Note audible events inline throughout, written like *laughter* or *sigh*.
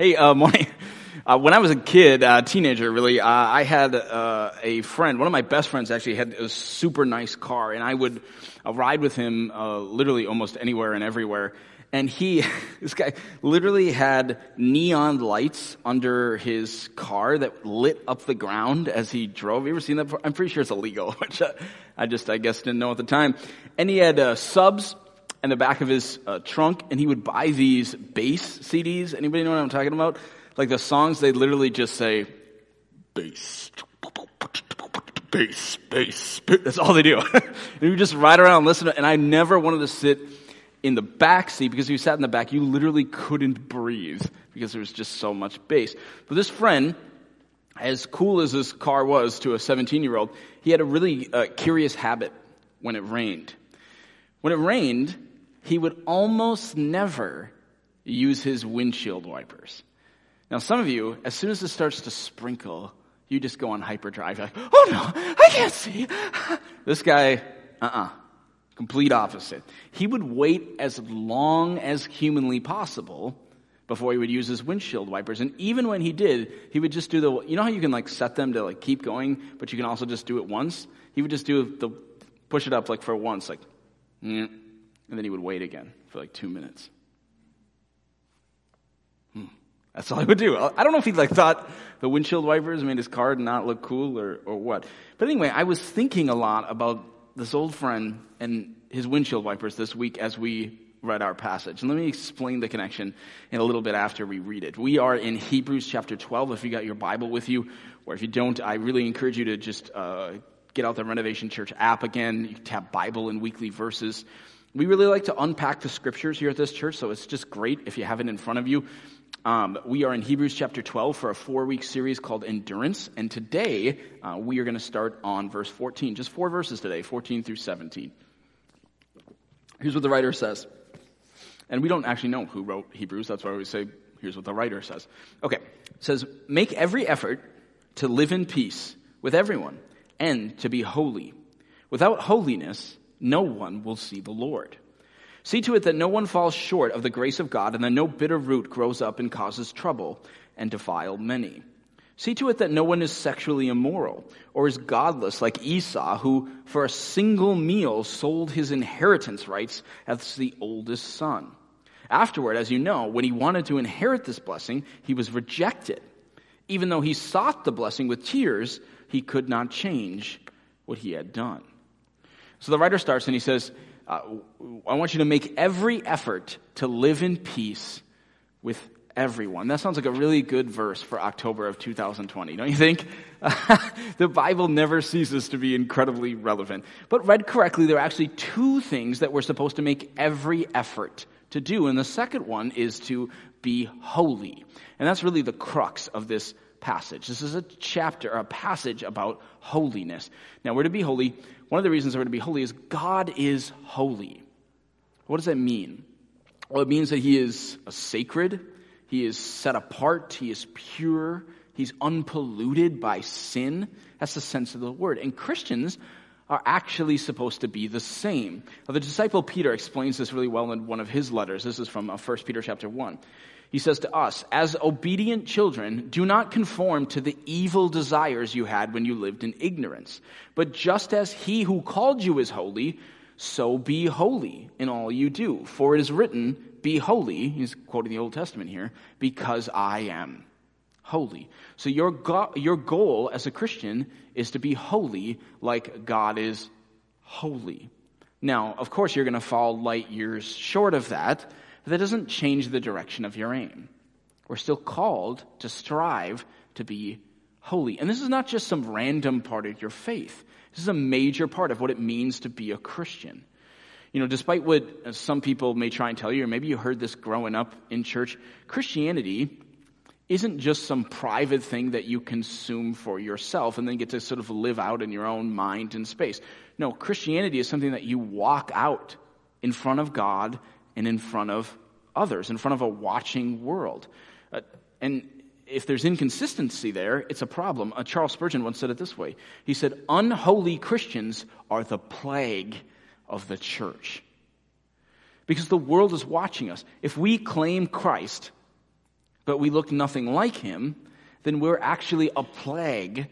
Hey, uh, *laughs* morning. Uh, when I was a kid, uh, teenager, really, uh, I had uh, a friend. One of my best friends actually had a super nice car, and I would uh, ride with him literally almost anywhere and everywhere. And he, *laughs* this guy, literally had neon lights under his car that lit up the ground as he drove. You ever seen that? Before? I'm pretty sure it's illegal, *laughs* which I just, I guess, didn't know at the time. And he had subs in the back of his trunk, and he would buy these bass CDs. Anybody know what I'm talking about? Like the songs, they literally just say, bass, bass, bass, That's all they do. *laughs* and you just ride around and listen to, and I never wanted to sit in the back seat because if you sat in the back, you literally couldn't breathe because there was just so much bass. But this friend, as cool as this car was to a 17 year old, he had a really uh, curious habit when it rained. When it rained, he would almost never use his windshield wipers. Now, some of you, as soon as it starts to sprinkle, you just go on hyperdrive. You're like, oh no, I can't see. *laughs* this guy, uh-uh. Complete opposite. He would wait as long as humanly possible before he would use his windshield wipers. And even when he did, he would just do the, you know how you can like set them to like keep going, but you can also just do it once? He would just do the, push it up like for once, like, mm. And then he would wait again for like two minutes. That's all he would do. I don't know if he like thought the windshield wipers made his car not look cool or, or what. But anyway, I was thinking a lot about this old friend and his windshield wipers this week as we read our passage. And let me explain the connection in a little bit after we read it. We are in Hebrews chapter 12. If you got your Bible with you, or if you don't, I really encourage you to just uh, get out the Renovation Church app again. You tap Bible and weekly verses. We really like to unpack the scriptures here at this church, so it's just great if you have it in front of you. Um, we are in Hebrews chapter 12 for a four week series called Endurance. And today uh, we are going to start on verse 14. Just four verses today, 14 through 17. Here's what the writer says. And we don't actually know who wrote Hebrews. That's why we say, here's what the writer says. Okay. It says, Make every effort to live in peace with everyone and to be holy. Without holiness, no one will see the Lord. See to it that no one falls short of the grace of God and that no bitter root grows up and causes trouble and defile many. See to it that no one is sexually immoral or is godless like Esau, who for a single meal sold his inheritance rights as the oldest son. Afterward, as you know, when he wanted to inherit this blessing, he was rejected. Even though he sought the blessing with tears, he could not change what he had done. So the writer starts and he says, uh, I want you to make every effort to live in peace with everyone. That sounds like a really good verse for October of 2020, don't you think? *laughs* the Bible never ceases to be incredibly relevant. But read correctly, there are actually two things that we're supposed to make every effort to do. And the second one is to be holy. And that's really the crux of this passage. This is a chapter, a passage about holiness. Now, we're to be holy. One of the reasons we're to be holy is God is holy. What does that mean? Well, it means that He is sacred, He is set apart, He is pure, He's unpolluted by sin. That's the sense of the word. And Christians are actually supposed to be the same. Now, the disciple Peter explains this really well in one of his letters. This is from 1 uh, Peter chapter 1. He says to us, as obedient children, do not conform to the evil desires you had when you lived in ignorance. But just as he who called you is holy, so be holy in all you do. For it is written, be holy, he's quoting the Old Testament here, because I am holy. So your, go- your goal as a Christian is to be holy like God is holy. Now, of course, you're going to fall light years short of that, but that doesn't change the direction of your aim. We're still called to strive to be holy. And this is not just some random part of your faith. This is a major part of what it means to be a Christian. You know, despite what some people may try and tell you, or maybe you heard this growing up in church, Christianity isn't just some private thing that you consume for yourself and then get to sort of live out in your own mind and space. No, Christianity is something that you walk out in front of God and in front of others, in front of a watching world. Uh, and if there's inconsistency there, it's a problem. Uh, Charles Spurgeon once said it this way He said, Unholy Christians are the plague of the church. Because the world is watching us. If we claim Christ, but we look nothing like him, then we're actually a plague.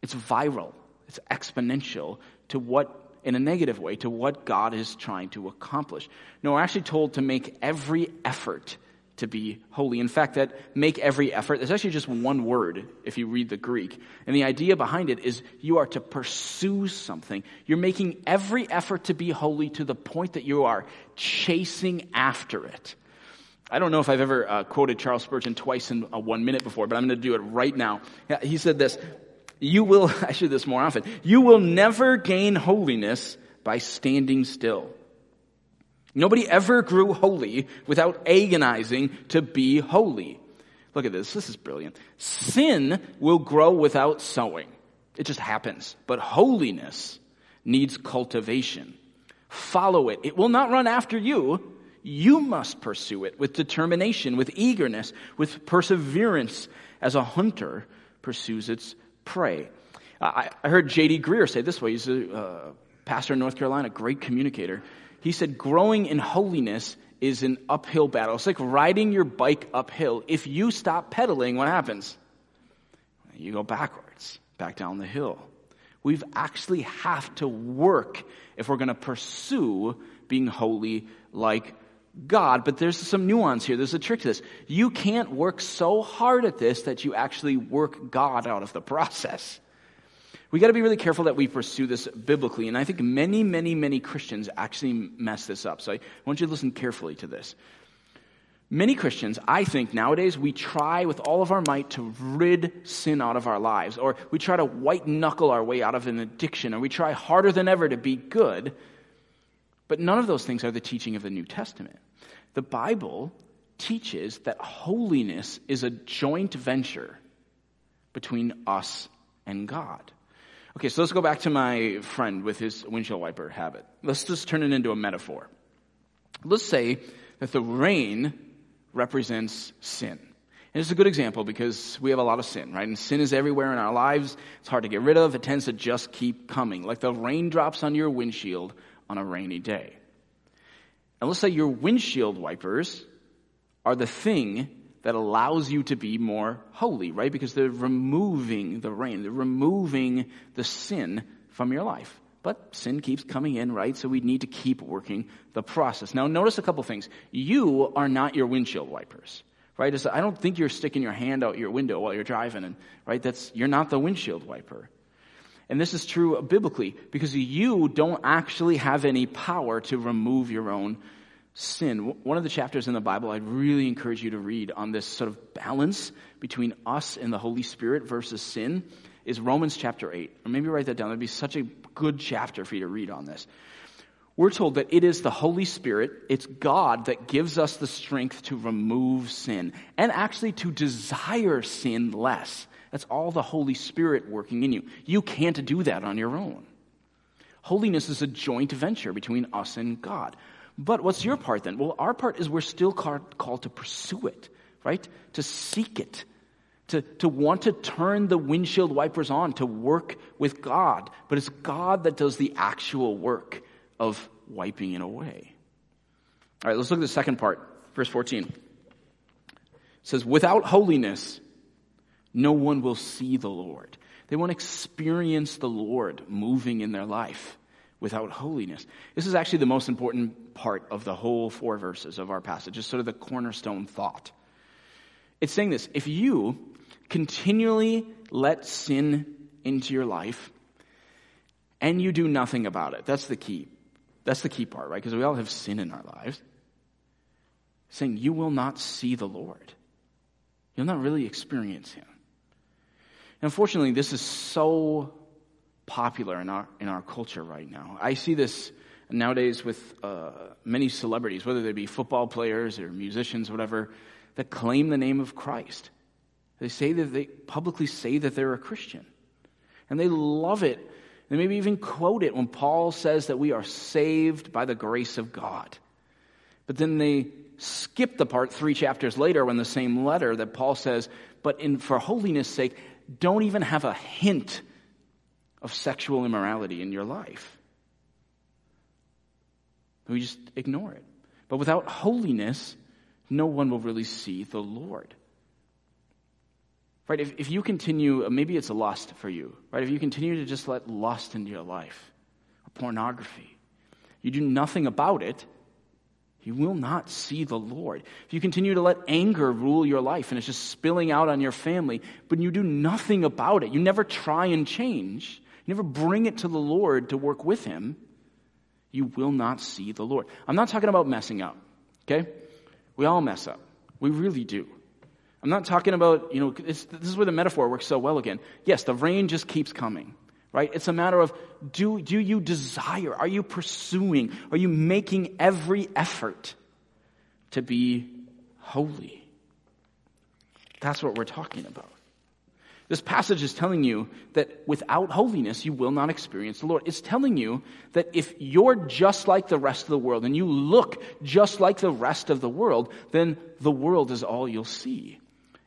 It's viral, it's exponential to what, in a negative way, to what God is trying to accomplish. No, we're actually told to make every effort to be holy. In fact, that make every effort, there's actually just one word if you read the Greek. And the idea behind it is you are to pursue something. You're making every effort to be holy to the point that you are chasing after it. I don't know if I've ever uh, quoted Charles Spurgeon twice in uh, one minute before, but I'm going to do it right now. He said this, you will, *laughs* I should this more often, you will never gain holiness by standing still. Nobody ever grew holy without agonizing to be holy. Look at this. This is brilliant. Sin will grow without sowing. It just happens. But holiness needs cultivation. Follow it. It will not run after you. You must pursue it with determination, with eagerness, with perseverance as a hunter pursues its prey. I, I heard J.D. Greear say this way. He's a uh, pastor in North Carolina, great communicator. He said, growing in holiness is an uphill battle. It's like riding your bike uphill. If you stop pedaling, what happens? You go backwards, back down the hill. We've actually have to work if we're going to pursue being holy like God. But there's some nuance here. There's a trick to this. You can't work so hard at this that you actually work God out of the process. We got to be really careful that we pursue this biblically. And I think many, many, many Christians actually mess this up. So I want you to listen carefully to this. Many Christians, I think nowadays, we try with all of our might to rid sin out of our lives, or we try to white knuckle our way out of an addiction, or we try harder than ever to be good. But none of those things are the teaching of the New Testament. The Bible teaches that holiness is a joint venture between us and God. Okay, so let's go back to my friend with his windshield wiper habit. Let's just turn it into a metaphor. Let's say that the rain represents sin. And it's a good example because we have a lot of sin, right? And sin is everywhere in our lives. It's hard to get rid of. It tends to just keep coming, like the raindrops on your windshield on a rainy day. And let's say your windshield wipers are the thing that allows you to be more holy, right? Because they're removing the rain, they're removing the sin from your life. But sin keeps coming in, right? So we need to keep working the process. Now, notice a couple things. You are not your windshield wipers, right? I don't think you're sticking your hand out your window while you're driving, and right? That's you're not the windshield wiper. And this is true biblically because you don't actually have any power to remove your own sin. One of the chapters in the Bible I'd really encourage you to read on this sort of balance between us and the Holy Spirit versus sin is Romans chapter 8. Or maybe write that down. That'd be such a good chapter for you to read on this. We're told that it is the Holy Spirit, it's God that gives us the strength to remove sin and actually to desire sin less. That's all the Holy Spirit working in you. You can't do that on your own. Holiness is a joint venture between us and God. But what's your part then? Well, our part is we're still called, to pursue it, right? To seek it, to, to want to turn the windshield wipers on, to work with God. But it's God that does the actual work of wiping it away. All right, let's look at the second part, verse 14. It says, Without holiness, no one will see the Lord. They won't experience the Lord moving in their life without holiness. This is actually the most important part of the whole four verses of our passage, just sort of the cornerstone thought. It's saying this if you continually let sin into your life and you do nothing about it, that's the key. That's the key part, right? Because we all have sin in our lives. Saying you will not see the Lord. You'll not really experience Him. Unfortunately, this is so popular in our, in our culture right now. I see this nowadays with uh, many celebrities, whether they be football players or musicians, whatever, that claim the name of Christ. They say that they publicly say that they're a Christian. And they love it. They maybe even quote it when Paul says that we are saved by the grace of God. But then they skip the part three chapters later when the same letter that Paul says, but in, for holiness sake, don't even have a hint of sexual immorality in your life. We just ignore it. But without holiness, no one will really see the Lord. Right? If, if you continue, uh, maybe it's a lust for you, right? If you continue to just let lust into your life, or pornography, you do nothing about it, you will not see the Lord. If you continue to let anger rule your life and it's just spilling out on your family, but you do nothing about it, you never try and change, you never bring it to the Lord to work with Him, you will not see the Lord. I'm not talking about messing up, okay? We all mess up. We really do. I'm not talking about, you know, this is where the metaphor works so well again. Yes, the rain just keeps coming, right? It's a matter of do, do you desire? Are you pursuing? Are you making every effort to be holy? That's what we're talking about. This passage is telling you that without holiness, you will not experience the Lord. It's telling you that if you're just like the rest of the world and you look just like the rest of the world, then the world is all you'll see.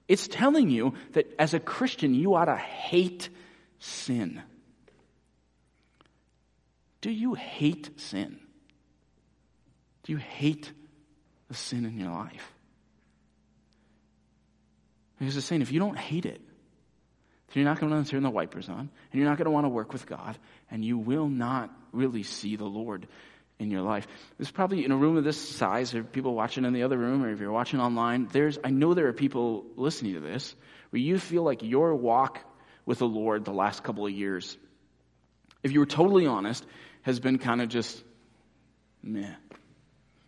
It's telling you that as a Christian, you ought to hate sin. Do you hate sin? Do you hate the sin in your life? Because it's saying if you don't hate it, then you're not going to turn the wipers on, and you're not going to want to work with God, and you will not really see the Lord in your life. There's probably in a room of this size, or people watching in the other room, or if you're watching online, there's, I know there are people listening to this where you feel like your walk with the Lord the last couple of years, if you were totally honest, has been kind of just meh.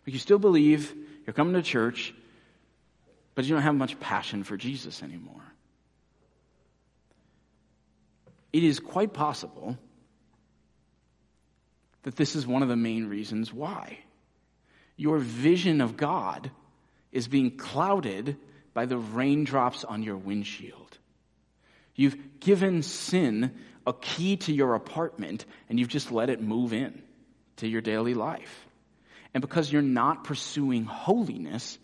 You still believe, you're coming to church, but you don't have much passion for Jesus anymore it is quite possible that this is one of the main reasons why. Your vision of God is being clouded by the raindrops on your windshield. You've given sin a key to your apartment and you've just let it move in to your daily life. And because you're not pursuing holiness,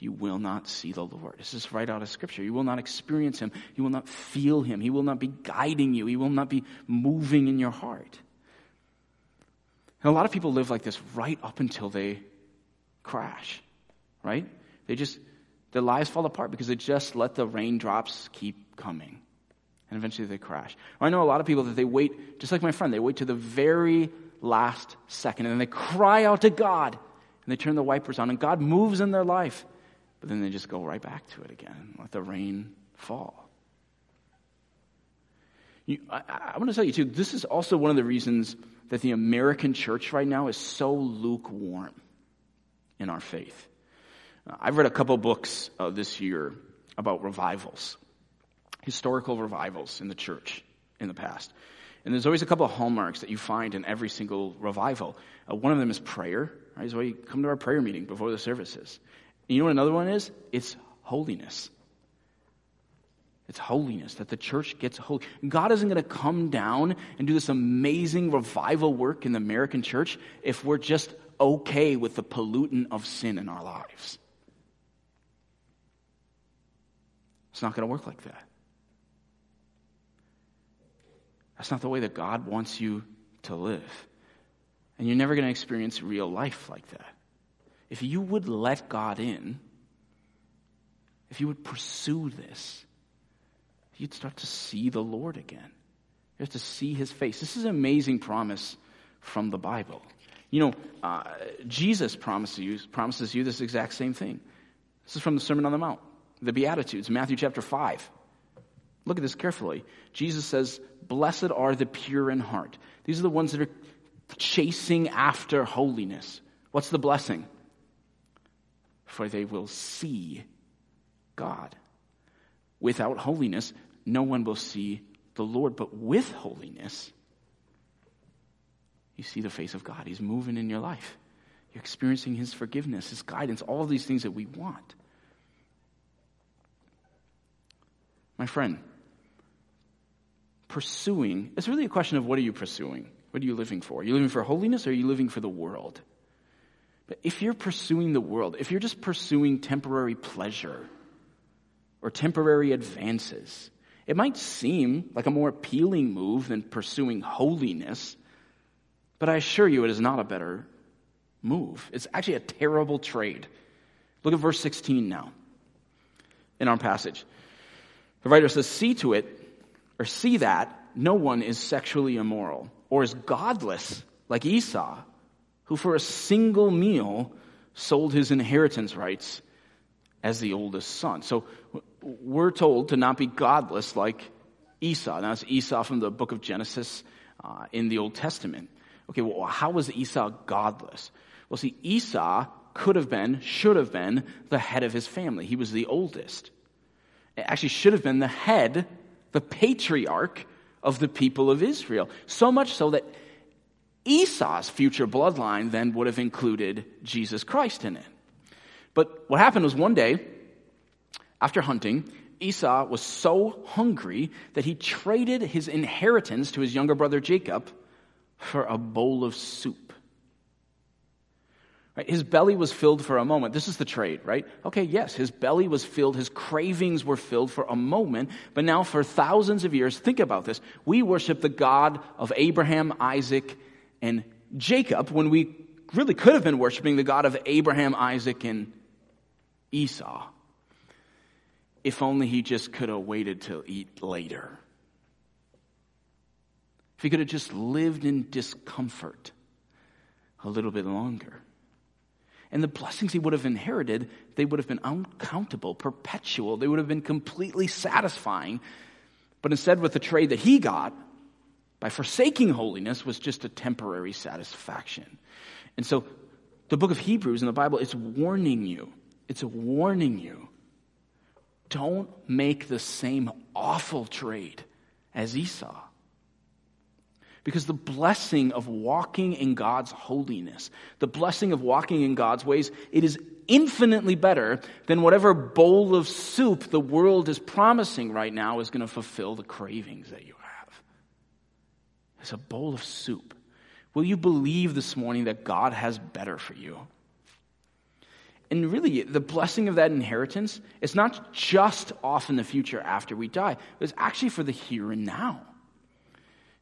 you will not see the Lord. This is right out of Scripture. You will not experience Him. You will not feel Him. He will not be guiding you. He will not be moving in your heart. And a lot of people live like this right up until they crash, right? They just, their lives fall apart because they just let the raindrops keep coming. And eventually they crash. Or I know a lot of people that they wait, just like my friend, they wait to the very last second and then they cry out to God and they turn the wipers on and God moves in their life but then they just go right back to it again, let the rain fall. You, I, I want to tell you, too, this is also one of the reasons that the American church right now is so lukewarm in our faith. I've read a couple books uh, this year about revivals, historical revivals in the church in the past. And there's always a couple of hallmarks that you find in every single revival. Uh, one of them is prayer. Right? So you come to our prayer meeting before the services. You know what another one is? It's holiness. It's holiness, that the church gets holy. God isn't going to come down and do this amazing revival work in the American church if we're just okay with the pollutant of sin in our lives. It's not going to work like that. That's not the way that God wants you to live. And you're never going to experience real life like that if you would let God in, if you would pursue this, you'd start to see the Lord again. You have to see his face. This is an amazing promise from the Bible. You know, uh, Jesus promises you, promises you this exact same thing. This is from the Sermon on the Mount, the Beatitudes, Matthew chapter 5. Look at this carefully. Jesus says, Blessed are the pure in heart. These are the ones that are chasing after holiness. What's the blessing? for they will see God. Without holiness, no one will see the Lord, but with holiness, you see the face of God. He's moving in your life. You're experiencing His forgiveness, His guidance, all these things that we want. My friend, pursuing, it's really a question of what are you pursuing? What are you living for? Are you living for holiness or are you living for the world? But if you're pursuing the world, if you're just pursuing temporary pleasure or temporary advances, it might seem like a more appealing move than pursuing holiness, but I assure you it is not a better move. It's actually a terrible trade Look at verse 16 now in our passage. The writer says, See to it, or see that no one is sexually immoral or is godless like Esau, who for a single meal sold his inheritance rights as the oldest son. So we're told to not be godless like Esau. Now, it's Esau from the book of Genesis uh, in the Old Testament. Okay, well, how was Esau godless? Well, see, Esau could have been, should have been, the head of his family. He was the oldest. It actually should have been the head, the patriarch of the people of Israel. So much so that Esau's future bloodline then would have included Jesus Christ in it. But what happened was one day, after hunting, Esau was so hungry that he traded his inheritance to his younger brother Jacob for a bowl of soup. Right? His belly was filled for a moment. This is the trade, right? Okay, yes, his belly was filled, his cravings were filled for a moment, but now for thousands of years, think about this. We worship the God of Abraham, Isaac, and Jacob when we really could have been worshiping the God of Abraham, Isaac, and Esau. If only he just could have waited to eat later. If he could have just lived in discomfort a little bit longer. And the blessings he would have inherited, they would have been uncountable, perpetual. They would have been completely satisfying. But instead, with the trade that he got, by forsaking holiness, was just a temporary satisfaction. And so, the book of Hebrews in the Bible, it's warning you. It's warning you. Don't make the same awful trade as Esau. Because the blessing of walking in God's holiness, the blessing of walking in God's ways, it is infinitely better than whatever bowl of soup the world is promising right now is going to fulfill the cravings that you have. It's a bowl of soup. Will you believe this morning that God has better for you? And really, the blessing of that inheritance, it's not just off in the future after we die, it's actually for the here and now.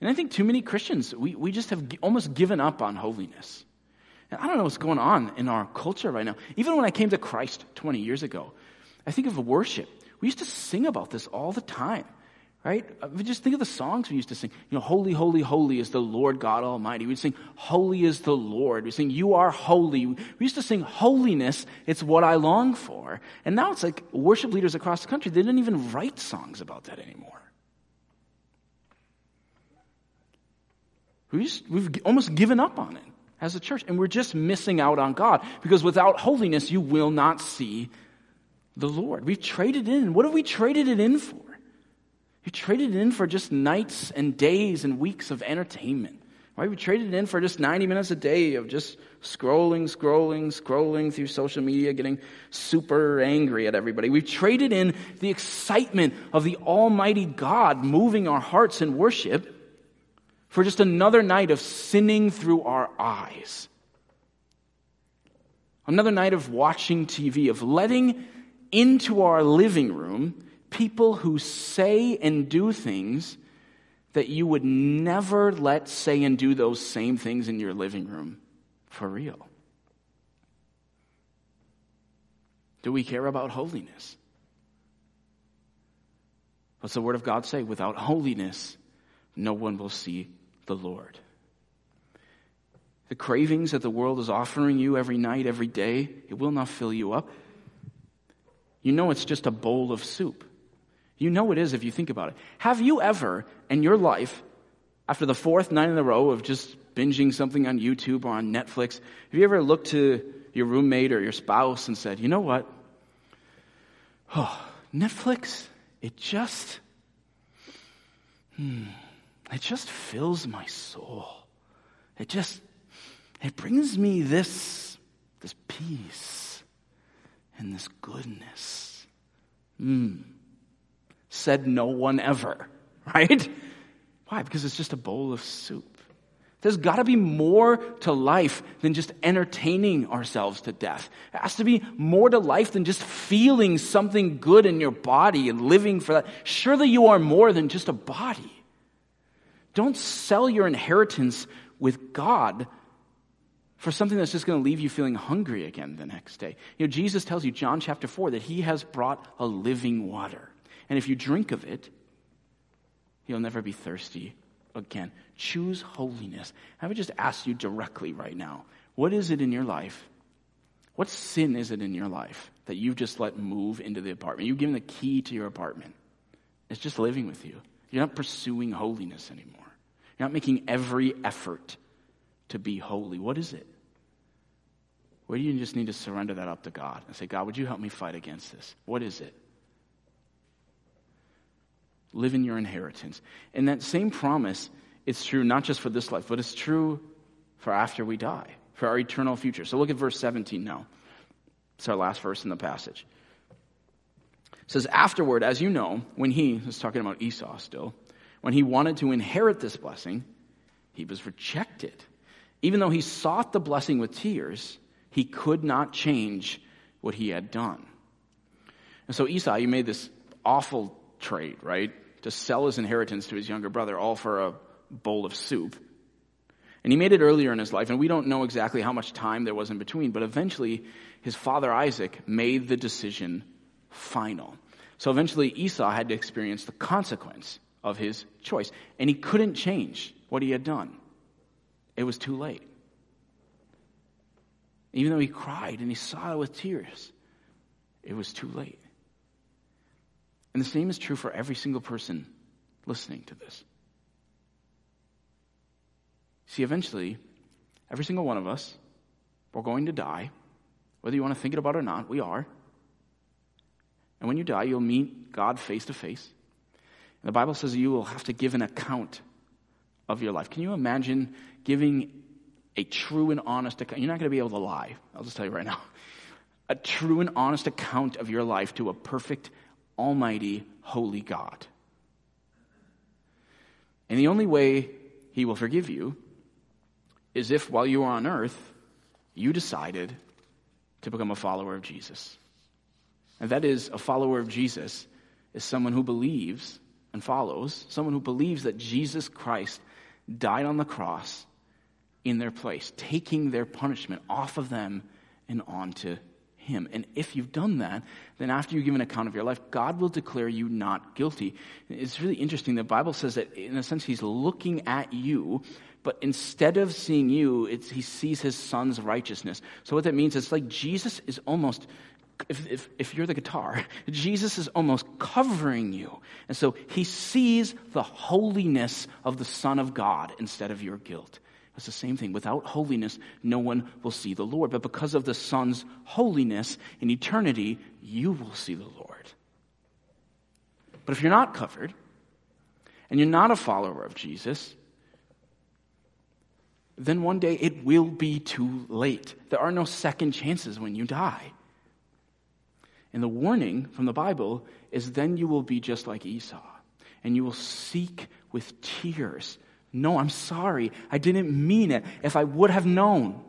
And I think too many Christians, we, we just have almost given up on holiness. And I don't know what's going on in our culture right now. Even when I came to Christ 20 years ago, I think of worship. We used to sing about this all the time, right? Uh, just think of the songs we used to sing. You know, holy, holy, holy is the Lord God Almighty. We'd sing, holy is the Lord. We'd sing, you are holy. We used to sing, holiness, it's what I long for. And now it's like worship leaders across the country, they didn't even write songs about that anymore. We we've almost given up on it as a church, and we're just missing out on God because without holiness, you will not see the Lord. We've traded in. What have we traded it in for? We traded it in for just nights and days and weeks of entertainment. Right? We traded it in for just 90 minutes a day of just scrolling, scrolling, scrolling through social media, getting super angry at everybody. We've traded in the excitement of the Almighty God moving our hearts in worship for just another night of sinning through our eyes. Another night of watching TV, of letting into our living room people who say and do things that you would never let say and do those same things in your living room for real. Do we care about holiness? What's the Word of God say? Without holiness, no one will see the Lord. The cravings that the world is offering you every night, every day, it will not fill you up. You know it's just a bowl of soup. You know it is if you think about it. Have you ever in your life, after the fourth night in a row of just binging something on YouTube or on Netflix, have you ever looked to your roommate or your spouse and said, you know what? Oh, *sighs* Netflix, it just, hmm, it just fills my soul. It just, it brings me this, this peace and this goodness. Mm. Said no one ever, *laughs* right? Why? Because it's just a bowl of soup. There's got to be more to life than just entertaining ourselves to death. It has to be more to life than just feeling something good in your body and living for that. Surely you are more than just a body. Don't sell your inheritance with God for something that's just going to leave you feeling hungry again the next day. You know, Jesus tells you, John chapter 4, that he has brought a living water. And if you drink of it, you'll never be thirsty again. Choose holiness. I would just ask you directly right now what is it in your life? What sin is it in your life that you've just let move into the apartment? You've given the key to your apartment. It's just living with you. You're not pursuing holiness anymore. Not making every effort to be holy. What is it? Where do you just need to surrender that up to God and say, God, would you help me fight against this? What is it? Live in your inheritance. And that same promise is true not just for this life, but it's true for after we die, for our eternal future. So look at verse 17 now. It's our last verse in the passage. It says, Afterward, as you know, when he, is talking about Esau still, when he wanted to inherit this blessing, he was rejected even though he sought the blessing with tears, he could not change what he had done. And so Esau, he made this awful trade, right? To sell his inheritance to his younger brother, all for a bowl of soup. And he made it earlier in his life, and we don't know exactly how much time there was in between, but eventually his father Isaac made the decision final. So eventually Esau had to experience the consequence of his choice, and he couldn't change what he had done. It was too late. Even though he cried and he saw it with tears, it was too late. And the same is true for every single person listening to this. See, eventually, every single one of us, we're going to die. Whether you want to think about it or not, we are. And when you die, you'll meet God face to face. The Bible says you will have to give an account of your life. Can you imagine giving a true and honest account? You're not going to be able to lie. I'll just tell you right now. A true and honest account of your life to a perfect, almighty, holy God. And the only way he will forgive you is if while you are on earth, you decided to become a follower of Jesus. And that is, a follower of Jesus is someone who believes and follows, someone who believes that Jesus Christ died on the cross in their place, taking their punishment off of them and onto him. And if you've done that, then after you give an account of your life, God will declare you not guilty. It's really interesting. The Bible says that, in a sense, He's looking at you, but instead of seeing you, He sees His Son's righteousness. So, what that means is like Jesus is almost if, if, if you're the guitar, *laughs* Jesus is almost covering you. And so he sees the holiness of the Son of God instead of your guilt. It's the same thing. Without holiness, no one will see the Lord. But because of the Son's holiness in eternity, you will see the Lord. But if you're not covered, and you're not a follower of Jesus, then one day it will be too late. There are no second chances when you die. And the warning from the Bible is then you will be just like Esau, and you will seek with tears. No, I'm sorry. I didn't mean it. If I would have known.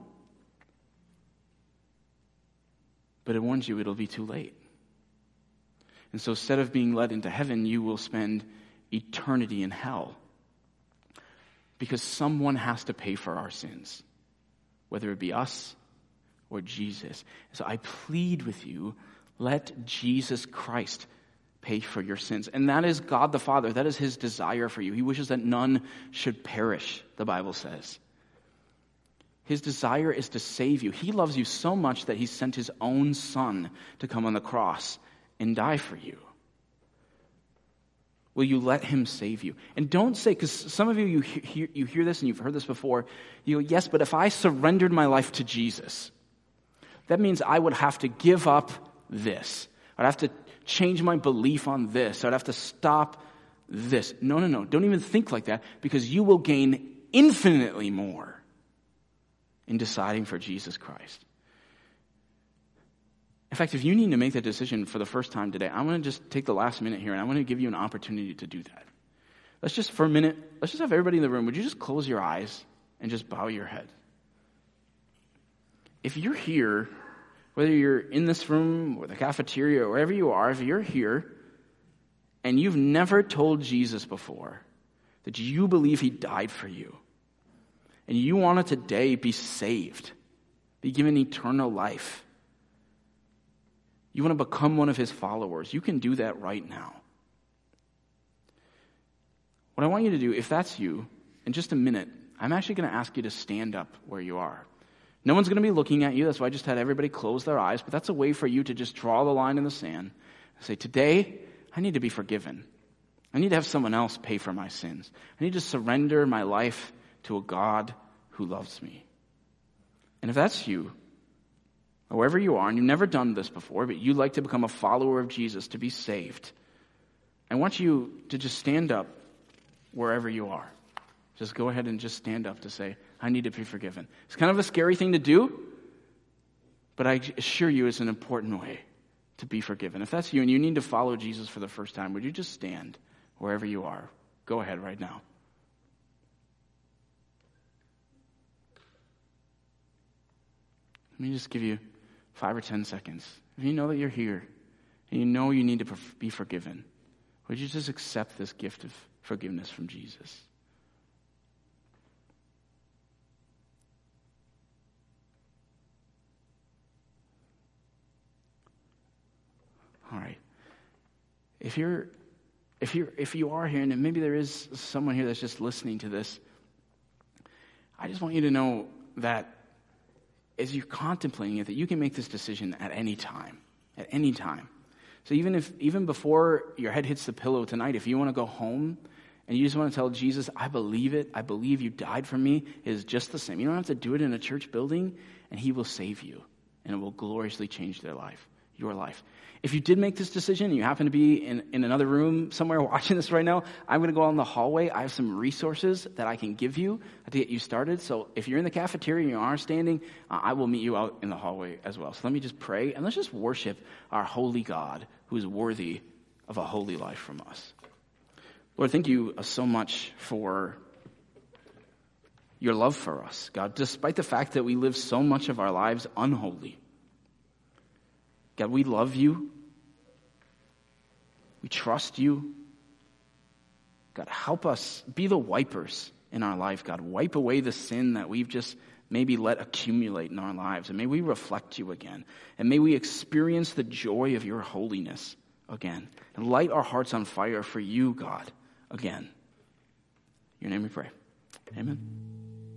But it warns you it'll be too late. And so instead of being led into heaven, you will spend eternity in hell. Because someone has to pay for our sins, whether it be us or Jesus. So I plead with you let Jesus Christ pay for your sins. And that is God the Father. That is his desire for you. He wishes that none should perish, the Bible says. His desire is to save you. He loves you so much that he sent his own son to come on the cross and die for you. Will you let him save you? And don't say, because some of you, you hear, you hear this and you've heard this before. You go, yes, but if I surrendered my life to Jesus, that means I would have to give up this. I'd have to change my belief on this. I'd have to stop this. No, no, no. Don't even think like that because you will gain infinitely more in deciding for Jesus Christ. In fact, if you need to make that decision for the first time today, I want to just take the last minute here and I want to give you an opportunity to do that. Let's just, for a minute, let's just have everybody in the room, would you just close your eyes and just bow your head? If you're here whether you're in this room or the cafeteria or wherever you are, if you're here and you've never told Jesus before that you believe he died for you and you want to today be saved be given eternal life. You want to become one of his followers. You can do that right now. What I want you to do, if that's you, in just a minute, I'm actually going to ask you to stand up where you are. No one's going to be looking at you. That's why I just had everybody close their eyes. But that's a way for you to just draw the line in the sand and say, Today, I need to be forgiven. I need to have someone else pay for my sins. I need to surrender my life to a God who loves me. And if that's you, wherever you are, and you've never done this before, but you'd like to become a follower of Jesus to be saved, I want you to just stand up wherever you are. Just go ahead and just stand up to say, I need to be forgiven. It's kind of a scary thing to do, but I assure you it's an important way to be forgiven. If that's you and you need to follow Jesus for the first time, would you just stand wherever you are? Go ahead right now. Let me just give you five or ten seconds. If you know that you're here and you know you need to be forgiven, would you just accept this gift of forgiveness from Jesus? All right. If you're if you're if you are here and maybe there is someone here that's just listening to this, I just want you to know that as you're contemplating it, that you can make this decision at any time. At any time. So even if even before your head hits the pillow tonight, if you want to go home and you just want to tell Jesus, I believe it, I believe you died for me, is just the same. You don't have to do it in a church building, and he will save you, and it will gloriously change their life, your life. If you did make this decision, and you happen to be in, in another room somewhere *laughs* watching this right now, I'm going to go out in the hallway. I have some resources that I can give you to get you started. So if you're in the cafeteria and you are standing, uh, I will meet you out in the hallway as well. So let me just pray and let's just worship our holy God who is worthy of a holy life from us. Lord, thank you uh, so much for your love for us, God, despite the fact that we live so much of our lives unholy. God, we love you. We trust you. God, help us be the wipers in our life. God, wipe away the sin that we've just maybe let accumulate in our lives. And may we reflect you again. And may we experience the joy of your holiness again. And light our hearts on fire for you, God, again. In your name we pray. Amen.